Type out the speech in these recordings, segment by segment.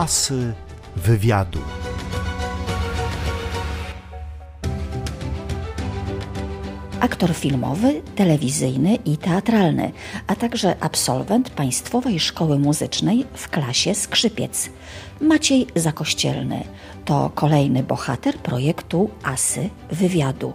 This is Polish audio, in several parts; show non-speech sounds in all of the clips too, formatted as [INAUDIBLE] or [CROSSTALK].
Asy wywiadu. aktor filmowy, telewizyjny i teatralny, a także absolwent Państwowej Szkoły Muzycznej w klasie skrzypiec. Maciej Zakościelny to kolejny bohater projektu Asy Wywiadu.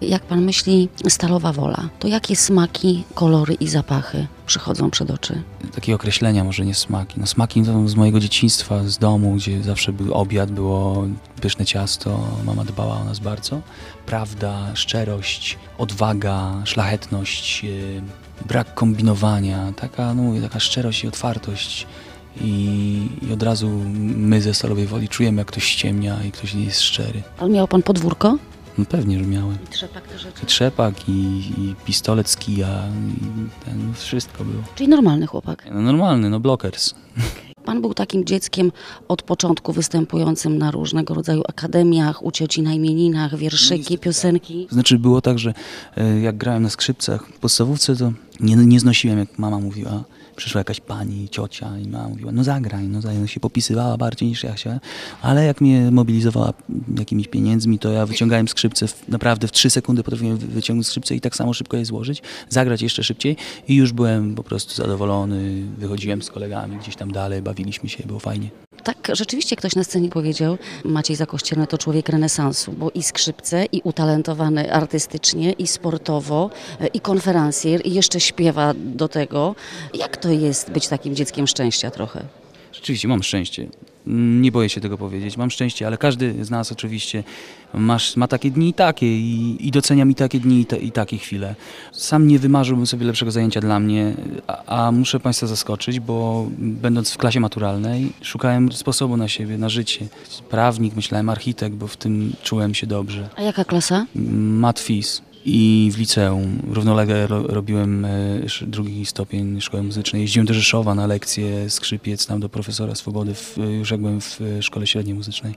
Jak pan myśli, stalowa wola, to jakie smaki, kolory i zapachy przychodzą przed oczy? Takie określenia, może nie smaki. No smaki to z mojego dzieciństwa, z domu, gdzie zawsze był obiad, było pyszne ciasto, mama dbała o nas bardzo. Prawda, szczerość, odwaga, szlachetność, yy, brak kombinowania, taka, no mówię, taka szczerość i otwartość. I, I, od razu my ze Stalowej Woli czujemy, jak ktoś ściemnia i ktoś nie jest szczery. Ale miał pan podwórko? No pewnie, że miałem. I trzepak te rzeczy? I trzepak, i, i pistolet z kija, i ten, no wszystko było. Czyli normalny chłopak? No normalny, no blockers. Pan był takim dzieckiem od początku występującym na różnego rodzaju akademiach, u cioci na imieninach, wierszyki, No piosenki. Znaczy było tak, że e, jak grałem na skrzypcach w podstawówce, to nie, nie znosiłem, jak mama mówiła, przyszła jakaś pani, ciocia i mama mówiła, no zagraj, no zagraj, się popisywała bardziej niż ja chciałem, ale jak mnie mobilizowała jakimiś pieniędzmi, to ja wyciągałem skrzypce, w, naprawdę w trzy sekundy potrafiłem wyciągnąć skrzypce i tak samo szybko je złożyć, zagrać jeszcze szybciej i już byłem po prostu zadowolony, wychodziłem z kolegami gdzieś tam dalej, bawiliśmy się, było fajnie. Tak, rzeczywiście ktoś na scenie powiedział, Maciej Zakościelny to człowiek renesansu, bo i skrzypce, i utalentowany artystycznie, i sportowo, i konferencjer, i jeszcze śpiewa do tego. Jak to jest być takim dzieckiem szczęścia trochę? Rzeczywiście, mam szczęście. Nie boję się tego powiedzieć. Mam szczęście, ale każdy z nas oczywiście masz, ma takie dni i takie i, i doceniam i takie dni i, te, i takie chwile. Sam nie wymarzyłbym sobie lepszego zajęcia dla mnie, a, a, muszę Państwa zaskoczyć, bo będąc w klasie maturalnej szukałem sposobu na siebie, na życie. Prawnik, myślałem architekt, bo w tym czułem się dobrze. A jaka klasa? Matfis i w liceum. Równolegle ro, robiłem e, drugi stopień szkoły muzycznej. Jeździłem do Rzeszowa na lekcje skrzypiec, tam do profesora Swobody, w, już jak byłem w szkole średniej muzycznej.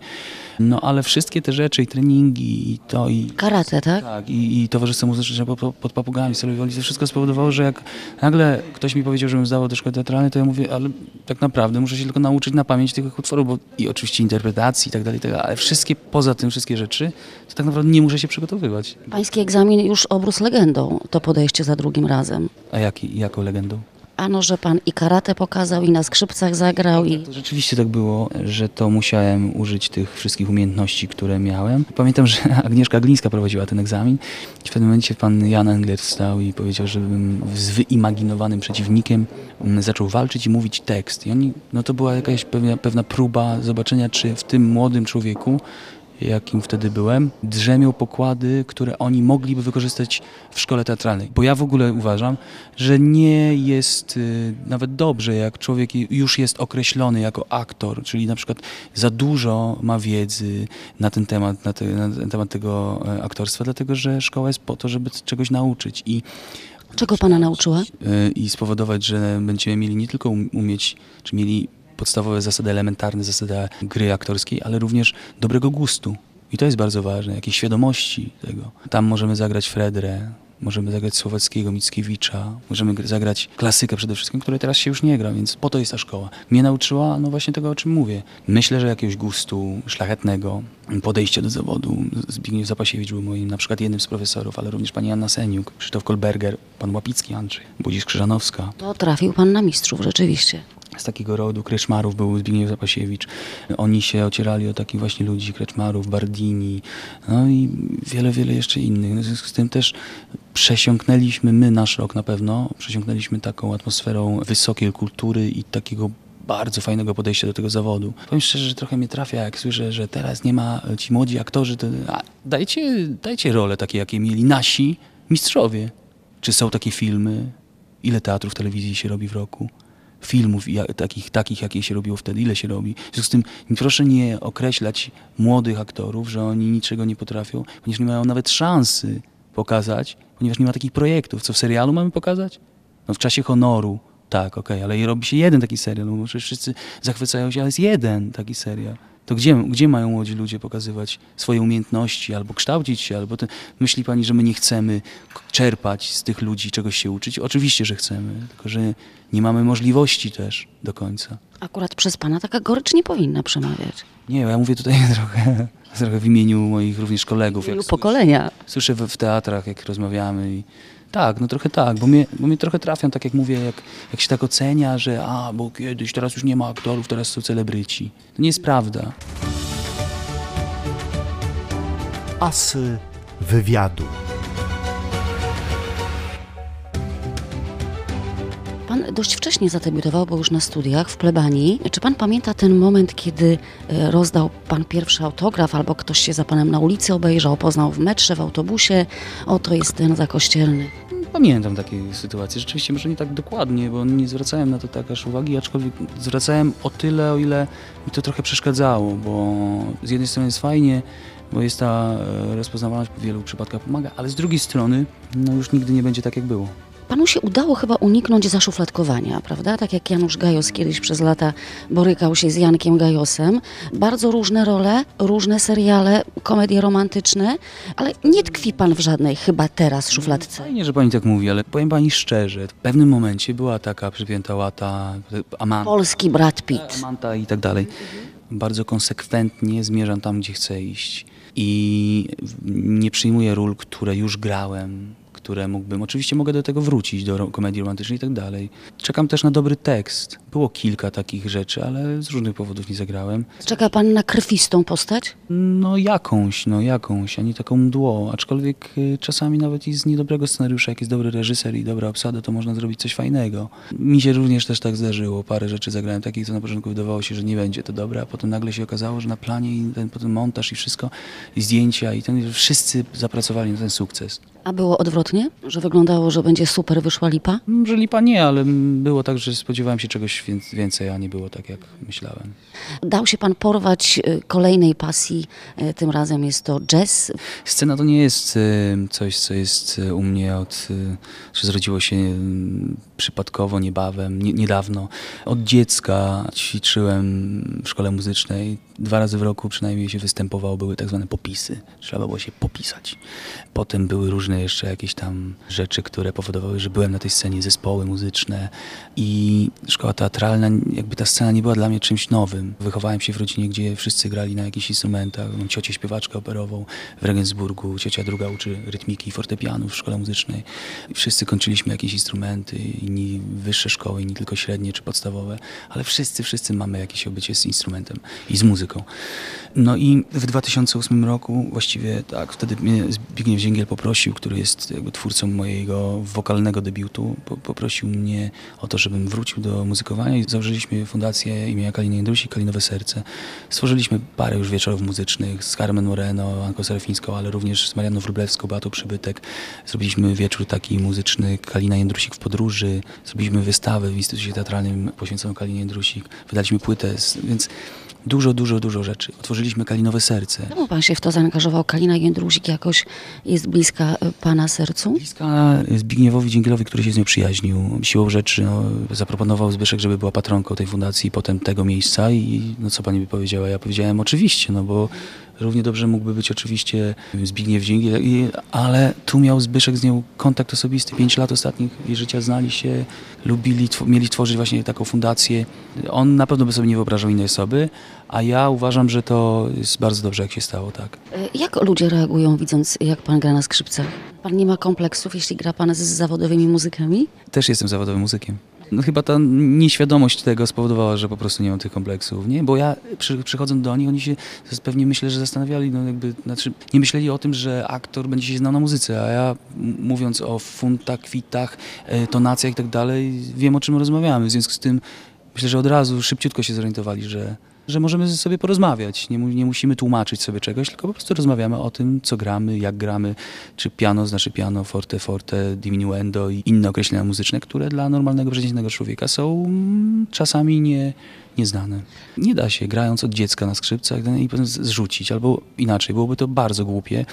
No ale wszystkie te rzeczy i treningi i to i... Karate, tak? Tak, i, i towarzystwo muzyczne pod, pod papugami, Solowoli, to wszystko spowodowało, że jak nagle ktoś mi powiedział, żebym zdawał do szkoły teatralnej, to ja mówię, ale tak naprawdę muszę się tylko nauczyć na pamięć tych utworów, bo i oczywiście interpretacji i tak dalej, ale wszystkie, poza tym wszystkie rzeczy, to tak naprawdę nie muszę się przygotowywać. Pański egzamin już obrósł legendą, to podejście za drugim razem. A jaki, jaką legendą? Ano, że pan i karate pokazał, i na skrzypcach zagrał. I... To rzeczywiście tak było, że to musiałem użyć tych wszystkich umiejętności, które miałem. Pamiętam, że [LAUGHS] Agnieszka Glińska prowadziła ten egzamin i w pewnym momencie pan Jan Engler wstał i powiedział, żebym z wyimaginowanym przeciwnikiem zaczął walczyć i mówić tekst. I oni, no to była jakaś pewna, pewna próba zobaczenia, czy w tym młodym człowieku jakim wtedy byłem, drzemią pokłady, które oni mogliby wykorzystać w szkole teatralnej. Bo ja w ogóle uważam, że nie jest y, nawet dobrze, jak człowiek już jest określony jako aktor, czyli na przykład za dużo ma wiedzy na ten temat, na, te, na ten temat tego e, aktorstwa, dlatego że szkoła jest po to, żeby czegoś nauczyć i Czego pana nauczyła? y, I spowodować, że będziemy mieli nie tylko um- umieć, czy mieli podstawowe zasady elementarne, zasady gry aktorskiej, ale również dobrego gustu. I to jest bardzo ważne, jakiejś świadomości tego. Tam możemy zagrać Fredrę, możemy zagrać Słowackiego, Mickiewicza, możemy zagrać klasykę przede wszystkim, której teraz się już nie gra, więc po to jest ta szkoła. Mnie nauczyła no właśnie tego, o czym mówię. Myślę, że jakiegoś gustu szlachetnego, podejścia do zawodu. Zbigniew Zapasiewicz był moim na przykład jednym z profesorów, ale również pani Anna Seniuk, Krzysztof Kolberger, pan Łapicki Andrzej, Budzisz Krzyżanowska. To trafił pan na mistrzów, rzeczywiście. Z takiego rodu Kreczmarów był Zbigniew Zapasiewicz. Oni się ocierali o takich właśnie ludzi, Kreczmarów, Bardini, no i wiele, wiele jeszcze innych. W związku z tym też przesiąknęliśmy, my nasz rok na pewno, przesiąknęliśmy taką atmosferą wysokiej kultury i takiego bardzo fajnego podejścia do tego zawodu. Powiem szczerze, że trochę mnie trafia, jak słyszę, że teraz nie ma ci młodzi aktorzy, to dajcie, dajcie role takie, jakie mieli nasi mistrzowie. Czy są takie filmy? Ile teatrów telewizji się robi w roku? Filmów takich, takich, jakie się robiło wtedy, ile się robi. W związku z tym proszę nie określać młodych aktorów, że oni niczego nie potrafią, ponieważ nie mają nawet szansy pokazać, ponieważ nie ma takich projektów. Co w serialu mamy pokazać? No w czasie honoru, tak, okej, okay, ale robi się jeden taki serial, no bo wszyscy zachwycają się, ale jest jeden taki serial. To gdzie, gdzie mają młodzi ludzie pokazywać swoje umiejętności, albo kształcić się, albo... Te... Myśli pani, że my nie chcemy czerpać z tych ludzi, czegoś się uczyć? Oczywiście, że chcemy, tylko że nie mamy możliwości też do końca. Akurat przez pana taka gorycz nie powinna przemawiać. Nie, ja mówię tutaj [LAUGHS] trochę, trochę w imieniu moich również kolegów. W imieniu pokolenia. Słyszę w, w teatrach, jak rozmawiamy i tak, no trochę tak, bo mnie, bo mnie trochę trafią, tak jak mówię, jak, jak się tak ocenia, że a, bo kiedyś, teraz już nie ma aktorów, teraz są celebryci. To nie jest prawda. Asy wywiadu. Dość wcześnie zadebiutował, bo już na studiach w plebanii. Czy pan pamięta ten moment, kiedy e, rozdał pan pierwszy autograf, albo ktoś się za panem na ulicy obejrzał, poznał w metrze, w autobusie? Oto jest ten zakościelny. Pamiętam takie sytuacje, rzeczywiście może nie tak dokładnie, bo nie zwracałem na to tak aż uwagi, aczkolwiek zwracałem o tyle, o ile mi to trochę przeszkadzało, bo z jednej strony jest fajnie, bo jest ta e, rozpoznawalność w wielu przypadkach pomaga, ale z drugiej strony no już nigdy nie będzie tak jak było. Panu się udało chyba uniknąć zaszufladkowania, prawda? Tak jak Janusz Gajos kiedyś przez lata borykał się z Jankiem Gajosem. Bardzo różne role, różne seriale, komedie romantyczne, ale nie tkwi pan w żadnej chyba teraz szufladce. Fajnie, że pani tak mówi, ale powiem pani szczerze, w pewnym momencie była taka przypięta łata, Amanta, Polski Brad Pitt. Amanta i tak dalej. Bardzo konsekwentnie zmierzam tam, gdzie chcę iść. I nie przyjmuję ról, które już grałem, które mógłbym. Oczywiście mogę do tego wrócić, do komedii romantycznej i tak dalej. Czekam też na dobry tekst. Było kilka takich rzeczy, ale z różnych powodów nie zagrałem. Czeka pan na krwistą postać? No jakąś, no jakąś, a nie taką mdło. Aczkolwiek y, czasami nawet i z niedobrego scenariusza, jak jest dobry reżyser i dobra obsada, to można zrobić coś fajnego. Mi się również też tak zdarzyło. Parę rzeczy zagrałem takich, co na początku wydawało się, że nie będzie to dobre, a potem nagle się okazało, że na planie i ten potem montaż i wszystko, i zdjęcia i ten, wszyscy zapracowali na ten sukces. A było odwrotnie? Że wyglądało, że będzie super, wyszła lipa? Może lipa nie, ale było tak, że spodziewałem się czegoś wię- więcej, a nie było tak, jak myślałem. Dał się pan porwać y, kolejnej pasji, y, tym razem jest to jazz. Scena to nie jest y, coś, co jest u mnie od, że zrodziło się przypadkowo, niebawem, nie, niedawno. Od dziecka ćwiczyłem w szkole muzycznej. Dwa razy w roku przynajmniej się występowało, były tak zwane popisy. Trzeba było się popisać. Potem były różne jeszcze jakieś tam rzeczy, które powodowały, że byłem na tej scenie, zespoły muzyczne i szkoła teatralna, jakby ta scena nie była dla mnie czymś nowym. Wychowałem się w rodzinie, gdzie wszyscy grali na jakichś instrumentach. Mam ciocię śpiewaczkę operową w Regensburgu, ciocia druga uczy rytmiki i fortepianu w szkole muzycznej. Wszyscy kończyliśmy jakieś instrumenty, inni wyższe szkoły, inni tylko średnie czy podstawowe, ale wszyscy, wszyscy mamy jakieś obycie z instrumentem i z muzyką. No i w 2008 roku właściwie tak, wtedy mnie Zbigniew Zięgiel poprosił, który jest jakby twórcą mojego wokalnego debiutu, po, poprosił mnie o to, żebym wrócił do muzykowania i założyliśmy fundację imienia Kaliny Jędrusik, Kalinowe Serce. Stworzyliśmy parę już wieczorów muzycznych z Carmen Moreno, Anką Serafińską, ale również z Marianną Wróblewską, Beatą Przybytek. Zrobiliśmy wieczór taki muzyczny Kalina Jędrusik w podróży. Zrobiliśmy wystawę w Instytucie Teatralnym poświęconą Kalinie Jędrusik. Wydaliśmy płytę, więc dużo, dużo, dużo rzeczy. Otworzyliśmy Kalinowe Serce. Czemu pan się w to zaangażował? Kalina Jędrusik jakoś jest bliska y, pana sercu? Bliska Zbigniewowi Dzięgielowi, który się z nią przyjaźnił. Siłą rzeczy no, zaproponował Zbyszek, żeby była patronką tej fundacji potem tego miejsca i no co pani by powiedziała? Ja powiedziałem oczywiście, no bo równie dobrze mógłby być oczywiście Zbigniew Dzięgiel, ale tu miał Zbyszek z nią kontakt osobisty. Pięć lat ostatnich jej życia znali się, lubili, tw- mieli tworzyć właśnie taką fundację. On na pewno by sobie nie wyobrażał innej osoby, a ja uważam, że to jest bardzo dobrze, jak się stało, tak. Y, Jak ludzie reagują, widząc, jak pan gra na skrzypcach? Pan nie ma kompleksów, jeśli gra pan z zawodowymi muzykami? Też jestem zawodowym muzykiem. No chyba ta nieświadomość tego spowodowała, że po prostu nie mam tych kompleksów, nie? Bo ja przy, przychodząc do nich, oni się pewnie myślę, że zastanawiali, no jakby, znaczy nie myśleli o tym, że aktor będzie się znał na muzyce, a ja mówiąc o funtach, kwitach, e, tonacjach i tak dalej, wiem o czym rozmawiamy. W związku z tym myślę, że od razu szybciutko się zorientowali, że, że możemy sobie porozmawiać. Nie, nie musimy tłumaczyć sobie czegoś, tylko po prostu rozmawiamy o tym, co gramy, jak gramy, czy piano znaczy piano, forte, forte, diminuendo i inne określenia muzyczne, które dla normalnego, przeciętnego człowieka są mm, czasami nie, nieznane. Nie da się, grając od dziecka na skrzypcach i potem zrzucić, albo inaczej, byłoby to bardzo głupie.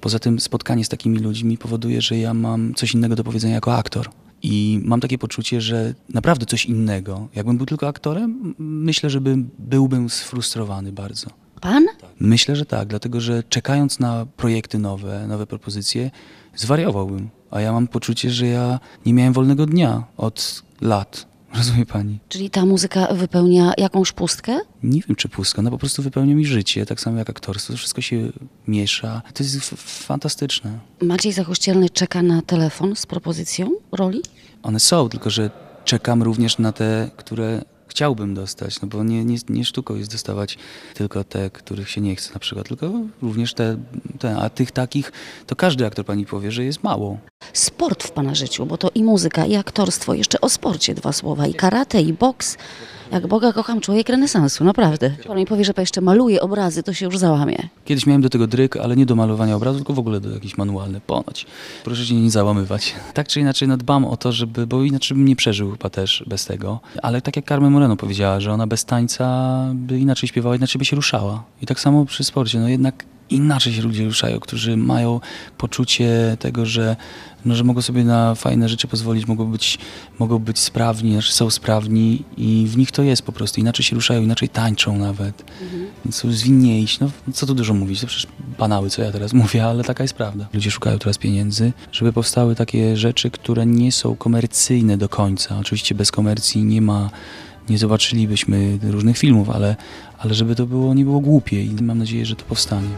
Poza tym spotkanie z takimi ludźmi powoduje, że ja mam coś innego do powiedzenia jako aktor. I mam takie poczucie, że naprawdę coś innego. Jakbym był tylko aktorem, myślę, że bym, byłbym sfrustrowany bardzo. Pan? Myślę, że tak, dlatego że czekając na projekty nowe, nowe propozycje, zwariowałbym. A ja mam poczucie, że ja nie miałem wolnego dnia od lat. Rozumie pani? Czyli ta muzyka wypełnia jakąś pustkę? Nie wiem, czy pustka, ona po prostu wypełnia mi życie, tak samo jak aktorstwo. To wszystko się miesza. To jest fantastyczne. Maciej Zakościelny czeka na telefon z propozycją roli? One są, tylko że czekam również na te, które chciałbym dostać, no bo nie, nie, nie sztuką jest dostawać tylko te, których się nie chce na przykład, tylko również te, te, a tych takich, to każdy aktor pani powie, że jest mało. Sport w pana życiu, bo to i muzyka, i aktorstwo. Jeszcze o sporcie dwa słowa. I karate, i boks. Jak Boga kocham, człowiek renesansu, naprawdę. Pan mi powie, że pan jeszcze maluje obrazy, to się już załamie. Kiedyś miałem do tego dryk, ale nie do malowania obrazu, tylko w ogóle do jakichś manualny, ponoć. Proszę się nie załamywać. Tak czy inaczej, no dbam o to, żeby, bo inaczej bym nie przeżył chyba też bez tego. Ale tak jak Carmen Moreno powiedziała, że ona bez tańca by inaczej śpiewała, inaczej by się ruszała. I tak samo przy sporcie, no jednak inaczej się ludzie ruszają, którzy mają poczucie tego, że, no, że mogą sobie na fajne rzeczy pozwolić, mogą być, mogą być sprawni, znaczy są sprawni i w nich to jest po prostu. Inaczej się ruszają, inaczej tańczą nawet. Więc są zwinniejsi. No, co tu dużo mówić, to przecież banały, co ja teraz mówię, ale taka jest prawda. Ludzie szukają teraz pieniędzy, żeby powstały takie rzeczy, które nie są komercyjne do końca. Oczywiście bez komercji nie ma, nie zobaczylibyśmy różnych filmów, ale, ale żeby to było, nie było głupie i mam nadzieję, że to powstanie.